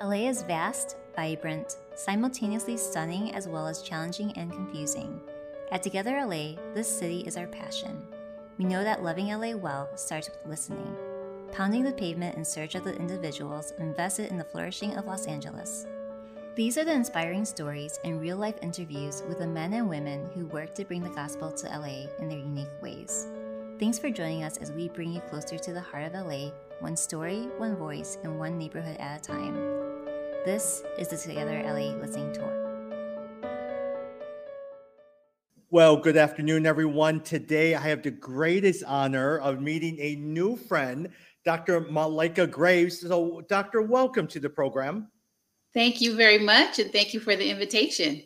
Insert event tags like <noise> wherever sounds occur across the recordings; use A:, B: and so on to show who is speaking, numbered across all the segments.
A: LA is vast, vibrant, simultaneously stunning as well as challenging and confusing. At Together LA, this city is our passion. We know that loving LA well starts with listening, pounding the pavement in search of the individuals invested in the flourishing of Los Angeles. These are the inspiring stories and real life interviews with the men and women who work to bring the gospel to LA in their unique ways. Thanks for joining us as we bring you closer to the heart of LA, one story, one voice, and one neighborhood at a time. This is the Together LA Listening Tour.
B: Well, good afternoon, everyone. Today I have the greatest honor of meeting a new friend, Dr. Malaika Graves. So, Doctor, welcome to the program.
C: Thank you very much, and thank you for the invitation.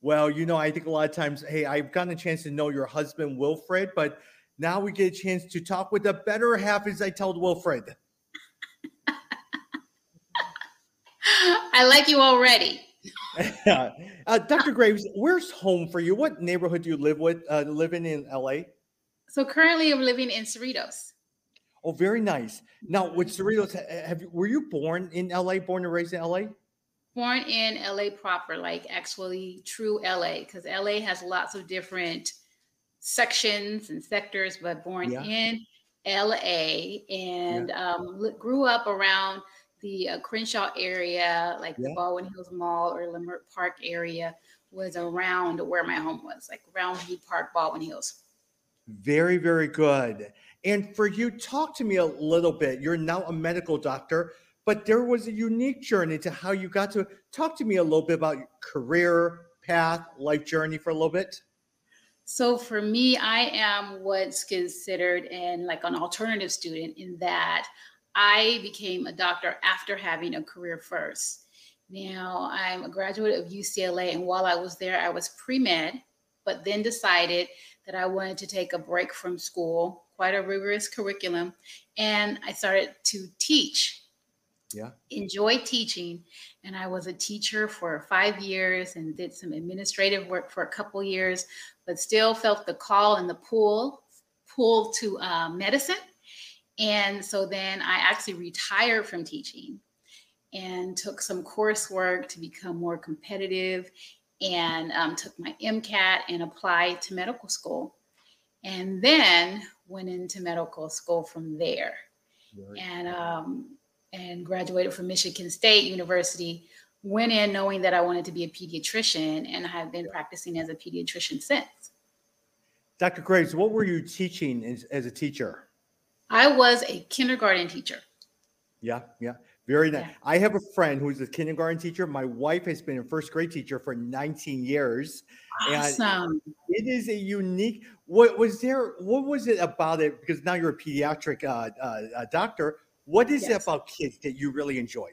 B: Well, you know, I think a lot of times, hey, I've gotten a chance to know your husband, Wilfred, but now we get a chance to talk with the better half, as I told Wilfred.
C: I like you already. <laughs>
B: uh, Dr. Graves, where's home for you? What neighborhood do you live with? Uh, living in LA?
C: So currently, I'm living in Cerritos.
B: Oh, very nice. Now, with Cerritos, have you, were you born in LA? Born and raised in LA?
C: Born in LA proper, like actually true LA, because LA has lots of different sections and sectors, but born yeah. in LA and yeah. um, grew up around the uh, Crenshaw area, like yeah. the Baldwin Hills Mall or Leimert Park area, was around where my home was, like around Park, Baldwin Hills.
B: Very, very good. And for you, talk to me a little bit. You're now a medical doctor, but there was a unique journey to how you got to talk to me a little bit about your career path, life journey for a little bit.
C: So for me, I am what's considered an like an alternative student in that I became a doctor after having a career first. Now I'm a graduate of UCLA, and while I was there, I was pre med, but then decided that I wanted to take a break from school, quite a rigorous curriculum, and I started to teach.
B: Yeah.
C: Enjoy teaching. And I was a teacher for five years and did some administrative work for a couple years, but still felt the call and the pull, pull to uh, medicine and so then I actually retired from teaching and took some coursework to become more competitive and um, took my MCAT and applied to medical school. And then went into medical school from there. Right. And um, and graduated from Michigan State University. Went in knowing that I wanted to be a pediatrician, and I have been practicing as a pediatrician since.
B: Dr. Graves, what were you teaching as, as a teacher?
C: I was a kindergarten teacher.
B: Yeah, yeah. Very nice. Yeah. I have a friend who's a kindergarten teacher. My wife has been a first grade teacher for 19 years.
C: Awesome. And
B: it is a unique. What was there? What was it about it? Because now you're a pediatric uh, uh, doctor. What is yes. it about kids that you really enjoy?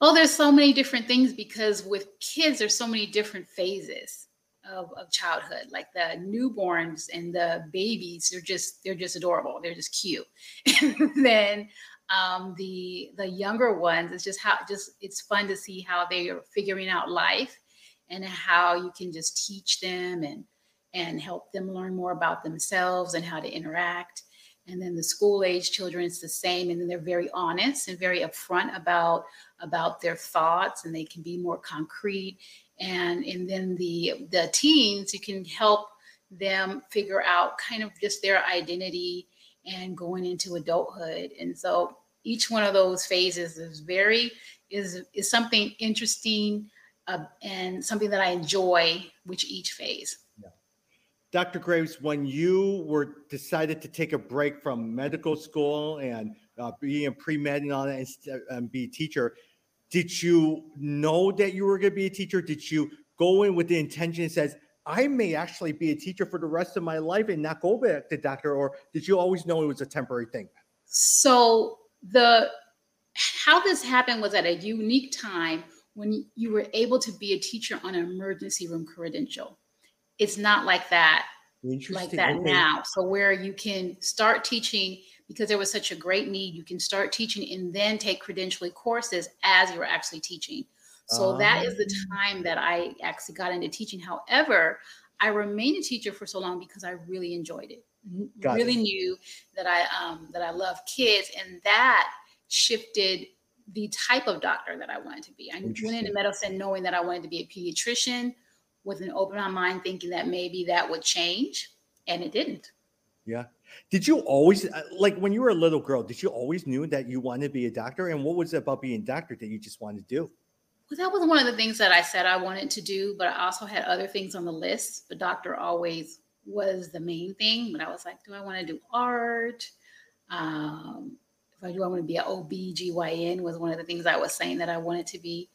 C: Oh, there's so many different things because with kids, there's so many different phases of, of childhood like the newborns and the babies they're just they're just adorable they're just cute. <laughs> And then um, the the younger ones it's just how just it's fun to see how they are figuring out life and how you can just teach them and and help them learn more about themselves and how to interact. And then the school age children it's the same and then they're very honest and very upfront about about their thoughts and they can be more concrete and and then the the teens you can help them figure out kind of just their identity and going into adulthood and so each one of those phases is very is is something interesting uh, and something that i enjoy which each phase yeah.
B: dr graves when you were decided to take a break from medical school and uh, being a pre-med and all that and, and be a teacher did you know that you were going to be a teacher? Did you go in with the intention says, I may actually be a teacher for the rest of my life and not go back to doctor? Or did you always know it was a temporary thing?
C: So the how this happened was at a unique time when you were able to be a teacher on an emergency room credential. It's not like that like that okay. now. So where you can start teaching because there was such a great need. You can start teaching and then take credentialing courses as you're actually teaching. So that is the ah. time that I actually got into teaching. However, I remained a teacher for so long because I really enjoyed it. Got really it. knew that I um, that I love kids, and that shifted the type of doctor that I wanted to be. I went into medicine knowing that I wanted to be a pediatrician with an open mind, thinking that maybe that would change, and it didn't.
B: Yeah. Did you always uh, like when you were a little girl? Did you always knew that you wanted to be a doctor? And what was it about being a doctor that you just wanted to do?
C: Well, that was one of the things that I said I wanted to do, but I also had other things on the list. The doctor always was the main thing, but I was like, do I want to do art? Um, if I do, I want to be an OB/GYN was one of the things I was saying that I wanted to be.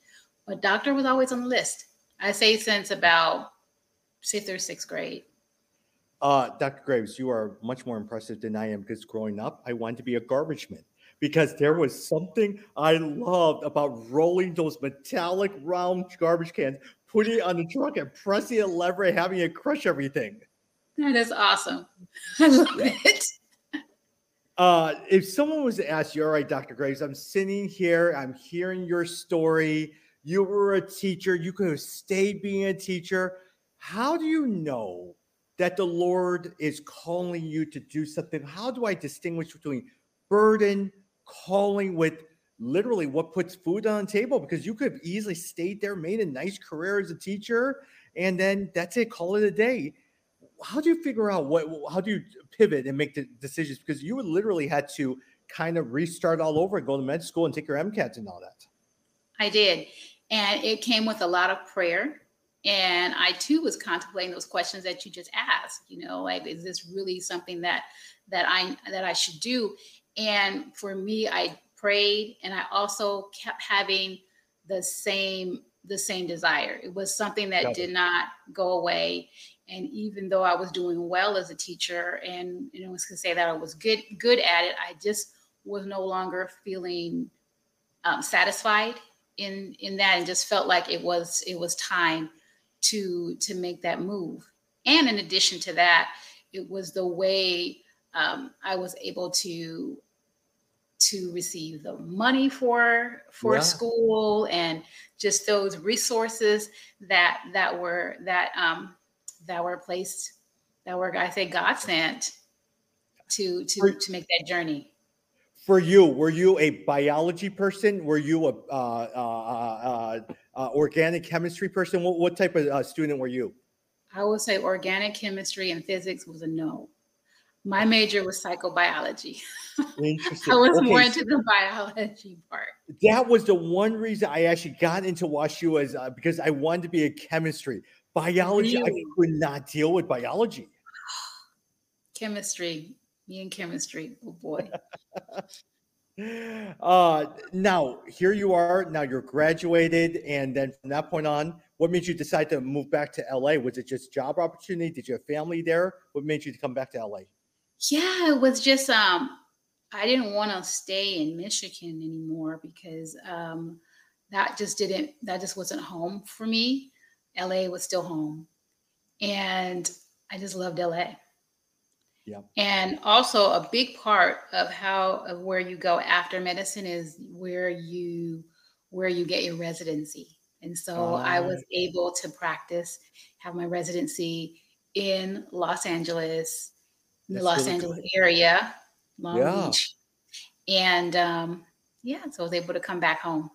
C: But doctor was always on the list. I say since about fifth or sixth grade.
B: Uh, Dr. Graves, you are much more impressive than I am because growing up, I wanted to be a garbage man because there was something I loved about rolling those metallic round garbage cans, putting it on the truck and pressing a lever and having it crush everything.
C: That is awesome. <laughs> I love it.
B: Uh, if someone was to ask you, all right, Dr. Graves, I'm sitting here, I'm hearing your story. You were a teacher, you could have stayed being a teacher. How do you know that the Lord is calling you to do something? How do I distinguish between burden, calling with literally what puts food on the table? Because you could have easily stayed there, made a nice career as a teacher, and then that's it, call it a day. How do you figure out what, how do you pivot and make the decisions? Because you literally had to kind of restart all over and go to med school and take your MCATs and all that.
C: I did. And it came with a lot of prayer and i too was contemplating those questions that you just asked you know like is this really something that that i that i should do? And for me i prayed and i also kept having the same the same desire. It was something that did not go away. And even though i was doing well as a teacher and you know was to say that i was good good at it i just was no longer feeling um, satisfied in in that and just felt like it was it was time to to make that move. And in addition to that, it was the way um, I was able to to receive the money for for yeah. school and just those resources that that were that um that were placed that were I say God sent to to for, to make that journey.
B: For you, were you a biology person? Were you a uh, uh, uh, uh, organic chemistry person? What, what type of uh, student were you?
C: I would say organic chemistry and physics was a no. My major was psychobiology. Interesting. <laughs> I was okay. more into the biology part.
B: That was the one reason I actually got into WashU as uh, because I wanted to be a chemistry. Biology, really? I could not deal with biology.
C: Chemistry, me and chemistry. Oh boy. <laughs>
B: Uh, now here you are. Now you're graduated, and then from that point on, what made you decide to move back to LA? Was it just job opportunity? Did you have family there? What made you come back to LA?
C: Yeah, it was just um, I didn't want to stay in Michigan anymore because um, that just didn't that just wasn't home for me. LA was still home, and I just loved LA. And also a big part of how of where you go after medicine is where you where you get your residency. And so I was able to practice, have my residency in Los Angeles, the Los really Angeles cool. area, Long yeah. Beach. And um, yeah, so I was able to come back home.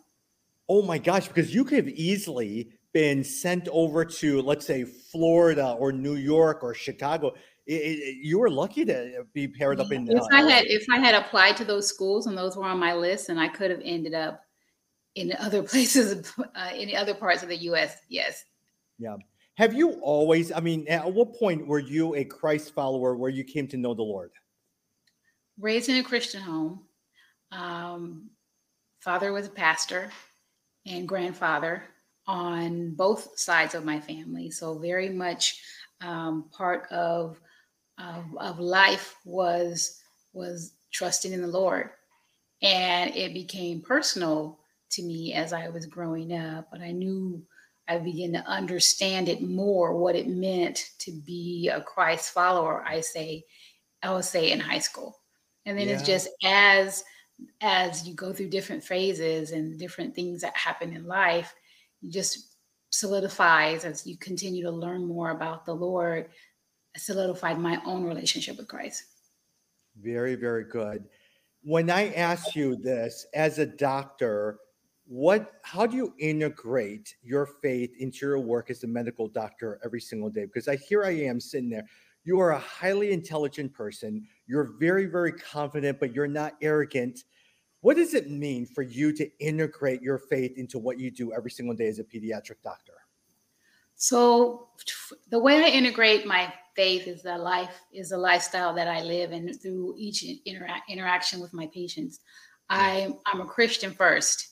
B: Oh my gosh, because you could have easily been sent over to, let's say, Florida or New York or Chicago it, it, you were lucky to be paired up in.
C: If uh, I had if I had applied to those schools and those were on my list, and I could have ended up in other <laughs> places, uh, in other parts of the U.S. Yes.
B: Yeah. Have you always? I mean, at what point were you a Christ follower where you came to know the Lord?
C: Raised in a Christian home. Um, father was a pastor, and grandfather on both sides of my family. So very much um, part of of, of life was was trusting in the Lord, and it became personal to me as I was growing up. But I knew I began to understand it more what it meant to be a Christ follower. I say, I would say in high school, and then yeah. it's just as as you go through different phases and different things that happen in life, you just solidifies as you continue to learn more about the Lord solidified my own relationship with Christ.
B: Very, very good. when I ask you this as a doctor, what how do you integrate your faith into your work as a medical doctor every single day? Because I here I am sitting there. You are a highly intelligent person. You're very, very confident, but you're not arrogant. What does it mean for you to integrate your faith into what you do every single day as a pediatric doctor?
C: So the way I integrate my faith is that life is a lifestyle that I live and through each interact, interaction with my patients. I I'm a Christian first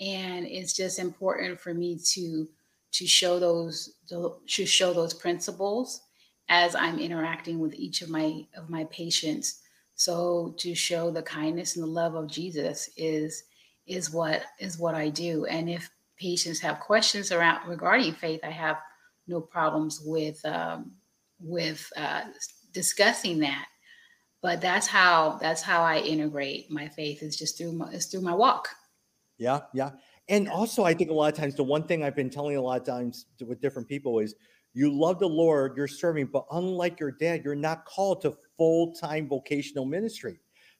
C: and it's just important for me to to show those to show those principles as I'm interacting with each of my of my patients. So to show the kindness and the love of Jesus is is what is what I do. And if patients have questions around regarding faith, I have no problems with um, with uh, discussing that. But that's how that's how I integrate my faith is just through my is through my walk.
B: Yeah, yeah. And also, I think a lot of times the one thing I've been telling a lot of times with different people is you love the Lord, you're serving, but unlike your dad, you're not called to full time vocational ministry.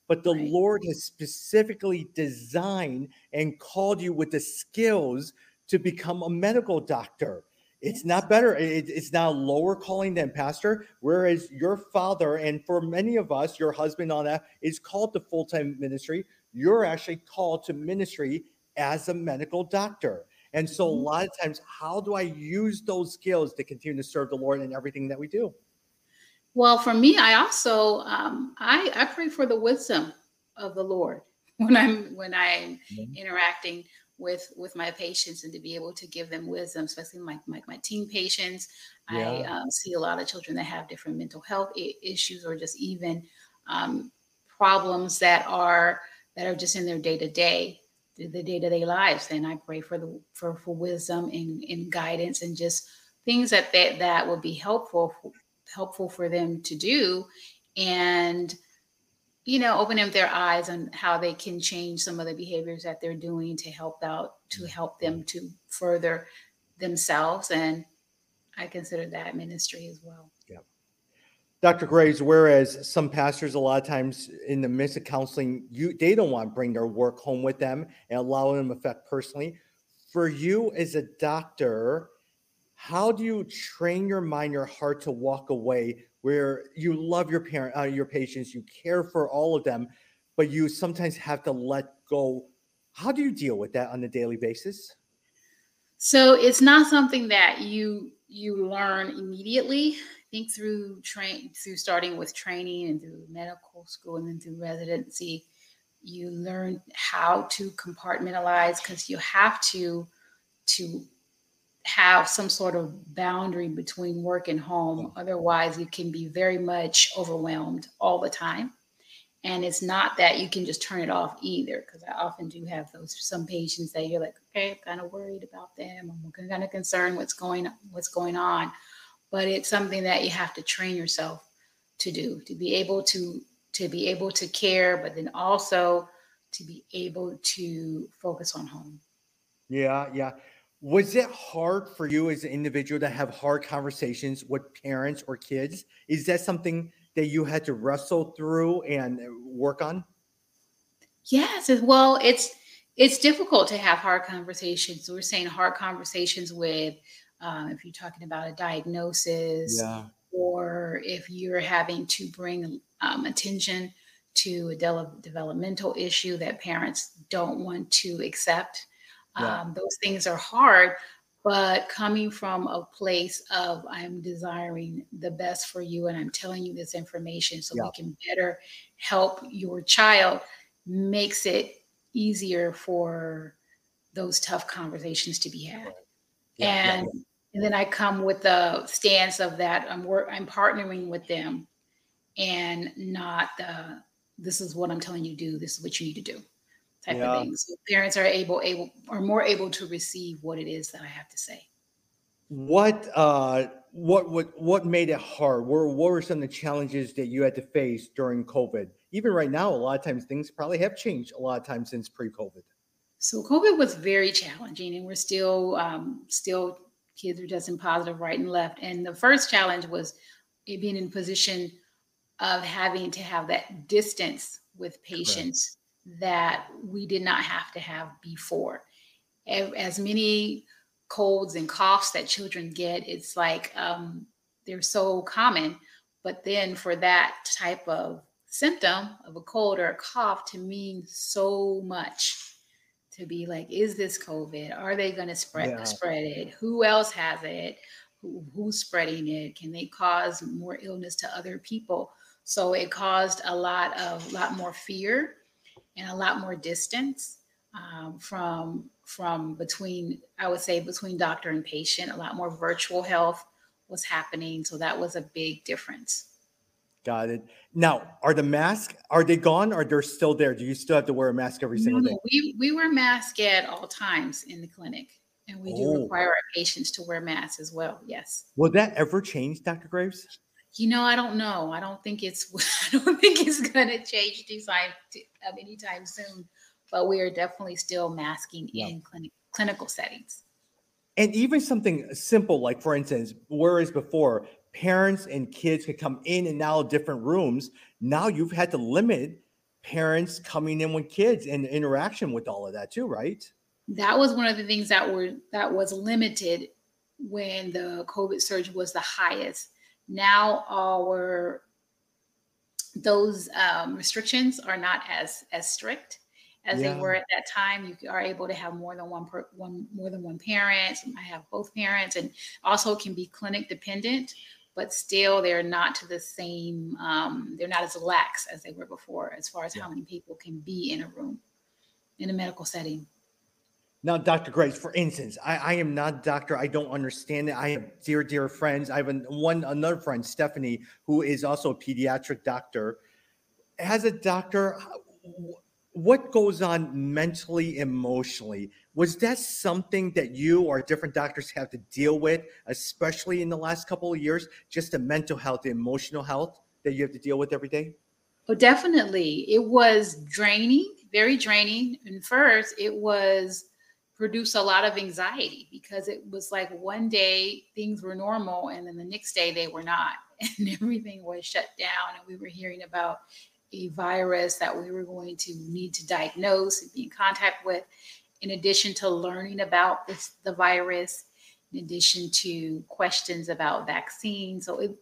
B: But the right. Lord has specifically designed and called you with the skills to become a medical doctor. It's not better. It, it's not lower calling than pastor. Whereas your father, and for many of us, your husband on that is called to full time ministry. You're actually called to ministry as a medical doctor. And so, a mm-hmm. lot of times, how do I use those skills to continue to serve the Lord in everything that we do?
C: Well, for me, I also um, I, I pray for the wisdom of the Lord <laughs> when I'm when I'm mm-hmm. interacting with with my patients and to be able to give them wisdom, especially my my, my teen patients. Yeah. I um, see a lot of children that have different mental health I- issues or just even um, problems that are that are just in their day to day the day to day lives. And I pray for the for for wisdom and, and guidance and just things that that that will be helpful helpful for them to do and you know, open up their eyes on how they can change some of the behaviors that they're doing to help out, to mm-hmm. help them to further themselves. And I consider that ministry as well.
B: Yeah. Dr. Graves, whereas some pastors a lot of times in the midst of counseling, you they don't want to bring their work home with them and allow them to affect personally. For you as a doctor, how do you train your mind, your heart to walk away where you love your parent, uh, your patients, you care for all of them, but you sometimes have to let go. How do you deal with that on a daily basis?
C: So it's not something that you you learn immediately. I think through train through starting with training and through medical school and then through residency, you learn how to compartmentalize because you have to to have some sort of boundary between work and home. Mm. Otherwise, you can be very much overwhelmed all the time. And it's not that you can just turn it off either, because I often do have those some patients that you're like, okay, I'm kind of worried about them. I'm kind of concerned what's going what's going on. But it's something that you have to train yourself to do, to be able to to be able to care, but then also to be able to focus on home.
B: Yeah, yeah. Was it hard for you as an individual to have hard conversations with parents or kids? Is that something that you had to wrestle through and work on?
C: Yes, well, it's it's difficult to have hard conversations. We're saying hard conversations with um, if you're talking about a diagnosis, yeah. or if you're having to bring um, attention to a de- developmental issue that parents don't want to accept. Yeah. Um, those things are hard, but coming from a place of I'm desiring the best for you and I'm telling you this information so yeah. we can better help your child makes it easier for those tough conversations to be had. Yeah, and yeah. and then I come with the stance of that I'm work I'm partnering with them and not the this is what I'm telling you to do, this is what you need to do type yeah. of things. So parents are able able are more able to receive what it is that I have to say.
B: What uh what what what made it hard? What, what were some of the challenges that you had to face during COVID? Even right now, a lot of times things probably have changed a lot of times since pre-COVID.
C: So COVID was very challenging, and we're still um, still kids are testing positive right and left. And the first challenge was it being in a position of having to have that distance with patients. That we did not have to have before. As many colds and coughs that children get, it's like um, they're so common. But then for that type of symptom of a cold or a cough to mean so much to be like, is this COVID? Are they going to spread yeah. spread it? Who else has it? Who, who's spreading it? Can they cause more illness to other people? So it caused a lot of lot more fear and a lot more distance um, from from between I would say between doctor and patient. A lot more virtual health was happening, so that was a big difference.
B: Got it. Now, are the masks are they gone? Or they're still there? Do you still have to wear a mask every single no, day?
C: We we wear masks at all times in the clinic, and we do oh. require our patients to wear masks as well. Yes.
B: Will that ever change, Dr. Graves?
C: You know, I don't know. I don't think it's. <laughs> I don't think it's going to change anytime anytime soon. But we are definitely still masking yeah. in clinic clinical settings.
B: And even something simple, like for instance, whereas before parents and kids could come in and out of different rooms, now you've had to limit parents coming in with kids and interaction with all of that too, right?
C: That was one of the things that were that was limited when the COVID surge was the highest. Now our those um, restrictions are not as as strict as yeah. they were at that time. You are able to have more than one per, one more than one parent. I have both parents, and also can be clinic dependent, but still they're not to the same. Um, they're not as lax as they were before, as far as yeah. how many people can be in a room in a medical setting.
B: Now, Dr. Grace, for instance, I, I, am not a doctor. I don't understand it. I have dear, dear friends. I have an, one another friend, Stephanie, who is also a pediatric doctor. As a doctor, what goes on mentally, emotionally? Was that something that you or different doctors have to deal with, especially in the last couple of years? Just the mental health, the emotional health that you have to deal with every day?
C: Oh, definitely. It was draining, very draining. And first, it was produce a lot of anxiety because it was like one day things were normal and then the next day they were not <laughs> and everything was shut down and we were hearing about a virus that we were going to need to diagnose and be in contact with, in addition to learning about this, the virus, in addition to questions about vaccines. So it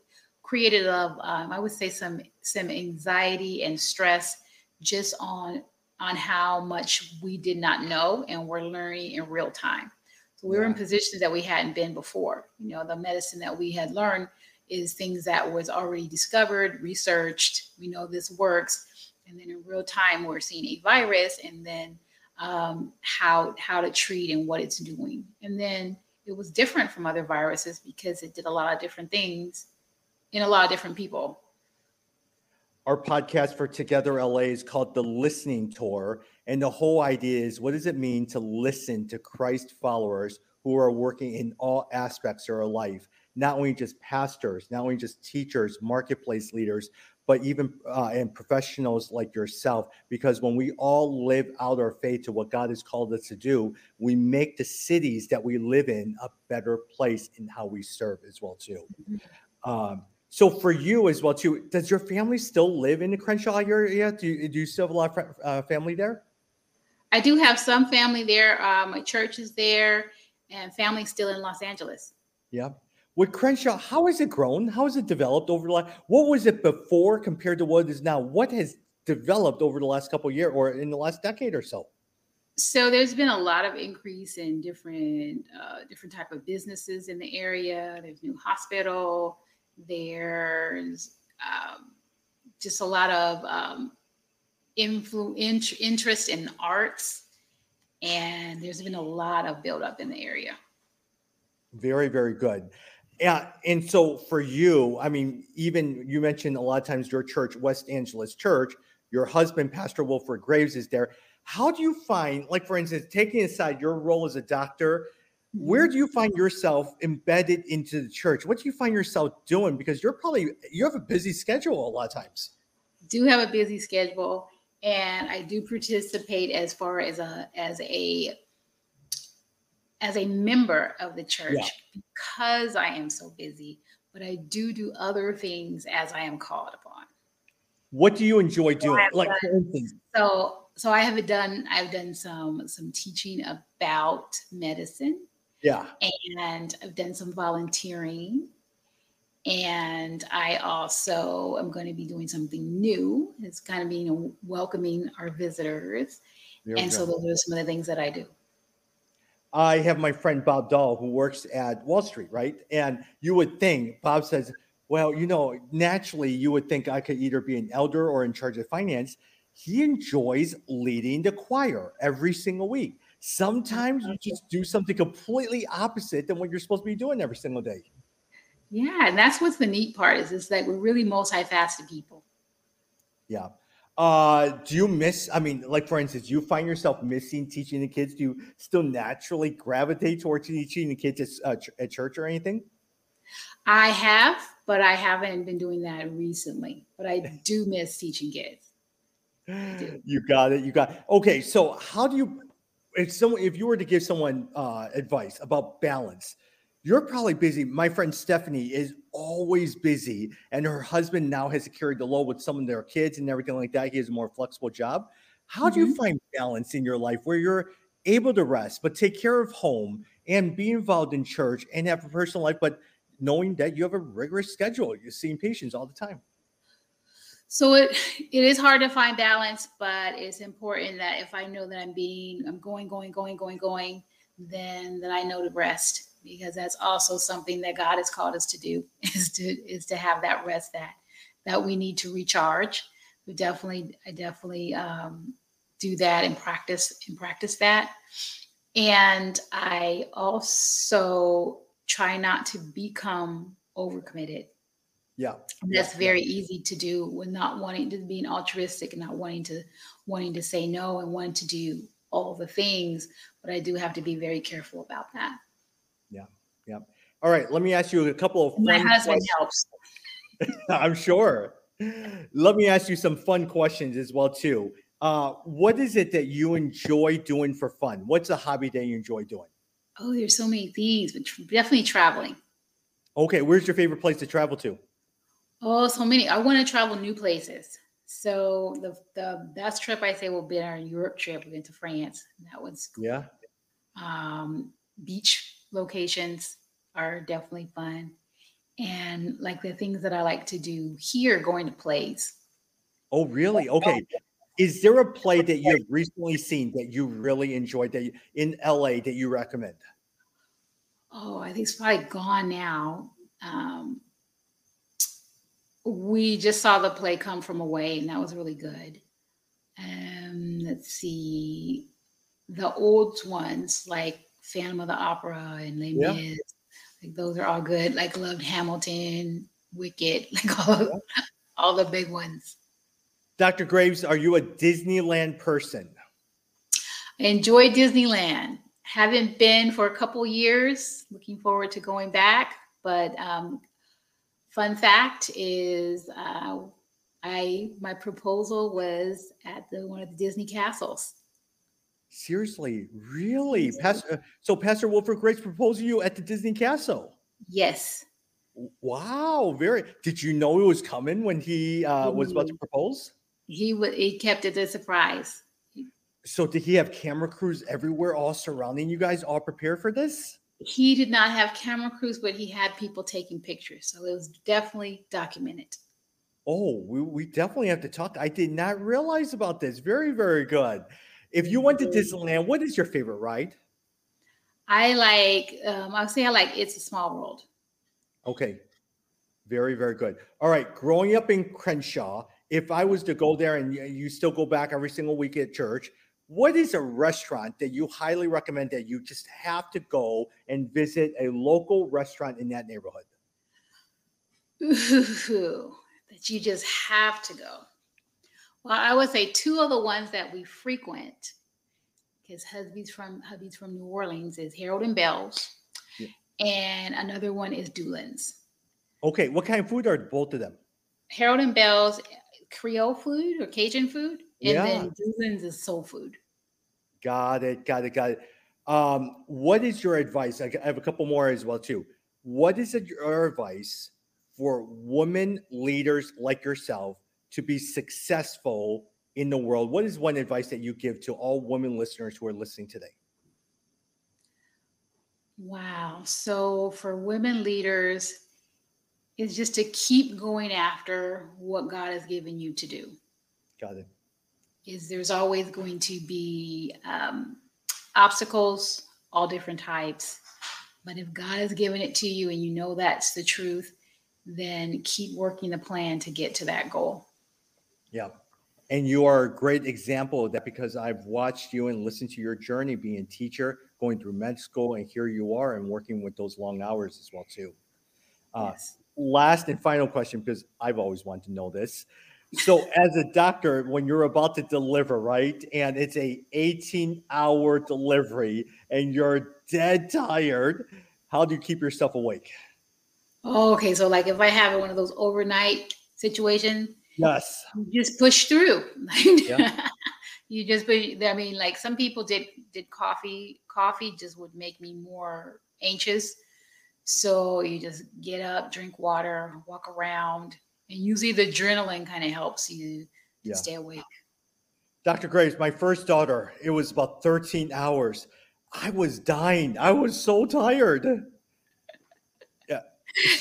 C: created a, um, I would say some some anxiety and stress just on on how much we did not know and we're learning in real time. So we were in positions that we hadn't been before. You know, the medicine that we had learned is things that was already discovered, researched. We know this works, and then in real time we're seeing a virus, and then um, how how to treat and what it's doing. And then it was different from other viruses because it did a lot of different things in a lot of different people.
B: Our podcast for Together LA is called the Listening Tour. And the whole idea is what does it mean to listen to Christ followers who are working in all aspects of our life? not only just pastors, not only just teachers, marketplace leaders, but even uh, and professionals like yourself. Because when we all live out our faith to what God has called us to do, we make the cities that we live in a better place in how we serve as well too. Mm-hmm. Um, so for you as well too, does your family still live in the Crenshaw area? Do you, do you still have a lot of uh, family there?
C: I do have some family there. Uh, my church is there, and family still in Los Angeles.
B: Yeah with Crenshaw, how has it grown? How has it developed over the last? What was it before compared to what it is now? What has developed over the last couple years or in the last decade or so?
C: So there's been a lot of increase in different uh, different type of businesses in the area. There's new hospital. There's um, just a lot of um, influ- int- interest in arts, and there's been a lot of buildup in the area.
B: Very, very good. Yeah, and so for you, I mean, even you mentioned a lot of times your church, West Angeles Church, your husband, Pastor Wilford Graves, is there. How do you find, like for instance, taking aside your role as a doctor, where do you find yourself embedded into the church? What do you find yourself doing? Because you're probably you have a busy schedule a lot of times.
C: Do have a busy schedule, and I do participate as far as a as a as a member of the church yeah. because I am so busy, but I do do other things as I am called upon.
B: What do you enjoy doing? Like,
C: done- So so I have done I've done some some teaching about medicine
B: yeah.
C: and I've done some volunteering. And I also am going to be doing something new. It's kind of being a, welcoming our visitors.
B: there
C: And so those are some of the things that I do.
B: I have my friend Bob Dahl who works at Wall Street, right? And you would think, Bob says, well, you know, naturally you would think I could either be an elder or in charge of finance. He enjoys leading the choir every single week. Sometimes you just do something completely opposite than what you're supposed to be doing every single day.
C: Yeah, and that's what's the neat part is is that we're really multifaceted people.
B: Yeah. Uh, do you miss? I mean, like for instance, you find yourself missing teaching the kids. Do you still naturally gravitate towards teaching the kids at, uh, ch- at church or anything?
C: I have, but I haven't been doing that recently. But I do miss teaching kids. <laughs>
B: You got it. You got okay. So how do you if someone if you were to give someone uh advice about balance, you're probably busy. My friend Stephanie is always busy, and her husband now has carry the load with some of their kids and everything like that. He has a more flexible job. How do you find balance in your life where you're able to rest, but take care of home and be involved in church and have a personal life, but knowing that you have a rigorous schedule, you're seeing patients all the time?
C: So it it is hard to find balance, but it's important that if I know that I'm being I'm going, going, going, going, going, then that I know to rest because that's also something that God has called us to do <laughs> is to is to have that rest that that we need to recharge. We definitely I definitely um, do that and practice and practice that. And I also try not to become overcommitted.
B: Yeah.
C: That's
B: yeah.
C: very easy to do when not wanting to being altruistic and not wanting to wanting to say no and wanting to do all the things. But I do have to be very careful about that. Yeah. Yeah.
B: All right. Let me ask you a couple of
C: My husband
B: questions.
C: helps. <laughs>
B: I'm sure. Let me ask you some fun questions as well too. Uh, what is it that you enjoy doing for fun? What's a hobby that you enjoy doing?
C: Oh, there's so many things, but definitely traveling.
B: Okay, where's your favorite place to travel to?
C: Oh, so many. I want to travel new places. So the the best trip I say will be our Europe trip. We went to France. That was
B: Yeah.
C: um, beach locations are definitely fun. And like the things that I like to do here, going to plays.
B: Oh, really? Okay. Is there a play that you have recently seen that you really enjoyed that you, in LA that you recommend?
C: Oh, I think it's probably gone now. We just saw the play Come From Away, and that was really good. Um, let's see, the old ones like Phantom of the Opera and Les
B: Yeah.
C: Mis, like those are all good. Like loved Hamilton, Wicked, <laughs> like all, all the big ones.
B: Dr. Graves, are you a Disneyland person?
C: I enjoy Disneyland. Haven't been for a couple years. Looking forward to going back. But um, fun fact is, uh, I my proposal was at the one of the Disney castles.
B: Seriously, really? Pastor, so Pastor Wilford Graves proposed to you at the Disney Castle.
C: Yes,
B: Wow, very. Did you know it was coming when he uh, was about to
C: Mm.
B: propose?
C: he would. He kept it a surprise.
B: So did he have camera crews everywhere, all surrounding you guys, all prepared for this?
C: He did not have camera crews, but he had people taking pictures, so it was definitely documented.
B: Oh, we, we definitely have to talk. I did not realize about this. Very, very good. If you went to Disneyland, what is your favorite ride?
C: I like. Um, I would say I like. It's a Small World.
B: Okay. Very, very good. All right. Growing up in Crenshaw, if I was to go there and you still go back every single week at church, what is a restaurant that you highly recommend that you just have to go and visit a local restaurant in that neighborhood?
C: Ooh, that you just have to go. Well, I would say two of the ones that we frequent, because hubby's from hubby's from New Orleans, is Harold and Belle's,
B: Yeah.
C: and another one is Dulan's.
B: Okay. What kind of food are both of them?
C: Harold and Belle's Creole food or Cajun food, and
B: Yeah.
C: then Dulan's is soul food.
B: Got it. Got it. Got it. Um, what is your advice? I I have a couple more as well too. What is your advice for women leaders like yourself to be successful in the world, what is one advice that you give to all women listeners who are listening today?
C: Wow. So for women leaders, it's just to keep going after what God has given you to do.
B: Got it.
C: Is there's always going to be um, obstacles, all different types. But if God has given it to you and you know that's the truth, then keep working the plan to get to that goal.
B: Yeah. And you are a great example of that because I've watched you and listened to your journey being a teacher, going through med school, and here you are and working with those long hours as well too. Uh, yes. Last and final question, because I've always wanted to know this. So, as a doctor, when you're about to deliver, right, and it's a 18 hour delivery, and you're dead tired, how do you keep yourself awake?
C: Oh, okay. So, like, if I have one of those overnight situations,
B: Yes.
C: You just push through. <laughs> yeah. you just I mean, like some people did did coffee. Coffee just would make me more anxious. So you just get up, drink water, walk around, and usually the adrenaline kind of helps you yeah. stay awake.
B: Dr. Graves, my first daughter, it was about 13 hours. I was dying. I was so tired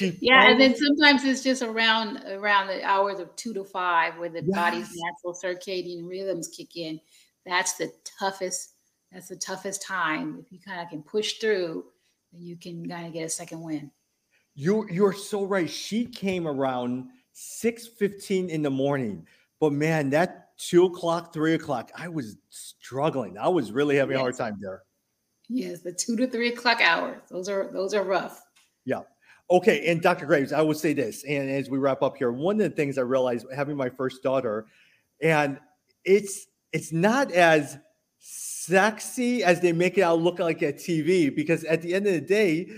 C: yeah, <laughs> Yeah. and then sometimes it's just around around the hours of two to five where the yes. body's natural circadian rhythms kick in. That's the toughest. That's the toughest time. If you kind of can push through, you can kind of get a second win.
B: You you're so right. She came around six fifteen in the morning, but man, that two o'clock, three o'clock, I was struggling. I was really having yes. a hard time there.
C: Yes, the two to three o'clock hours. Those are those are rough.
B: Yeah. Okay, and Dr. Graves, I will say this, and as we wrap up here, one of the things I realized having my first daughter, and it's it's not as sexy as they make it out look like a TV, because at the end of the day,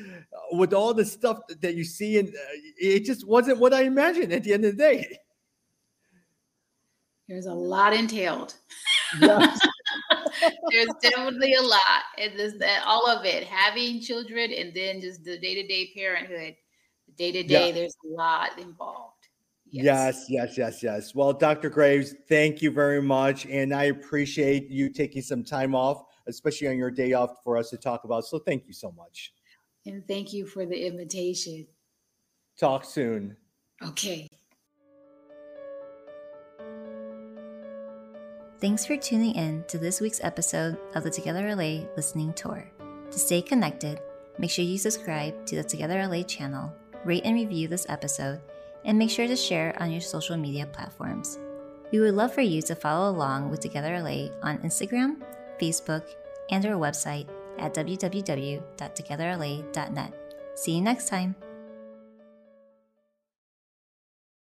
B: with all the stuff that you see, and uh, it just wasn't what I imagined at the end of the day.
C: There's a lot entailed. Yes. <laughs> There's definitely a lot. And this that all of it, having children and then just the day-to-day parenthood, day to day, there's a lot involved.
B: Yes. yes, yes, yes, yes. Well, Dr. Graves, thank you very much. And I appreciate you taking some time off, especially on your day off for us to talk about. So thank you so much.
C: And thank you for the invitation.
B: Talk soon.
C: Okay.
A: Thanks for tuning in to this week's episode of the Together LA Listening Tour. To stay connected, make sure you subscribe to the Together LA channel, rate and review this episode, and make sure to share on your social media platforms. We would love for you to follow along with Together LA on Instagram, Facebook, and our website at www.togetherla.net. See you next time.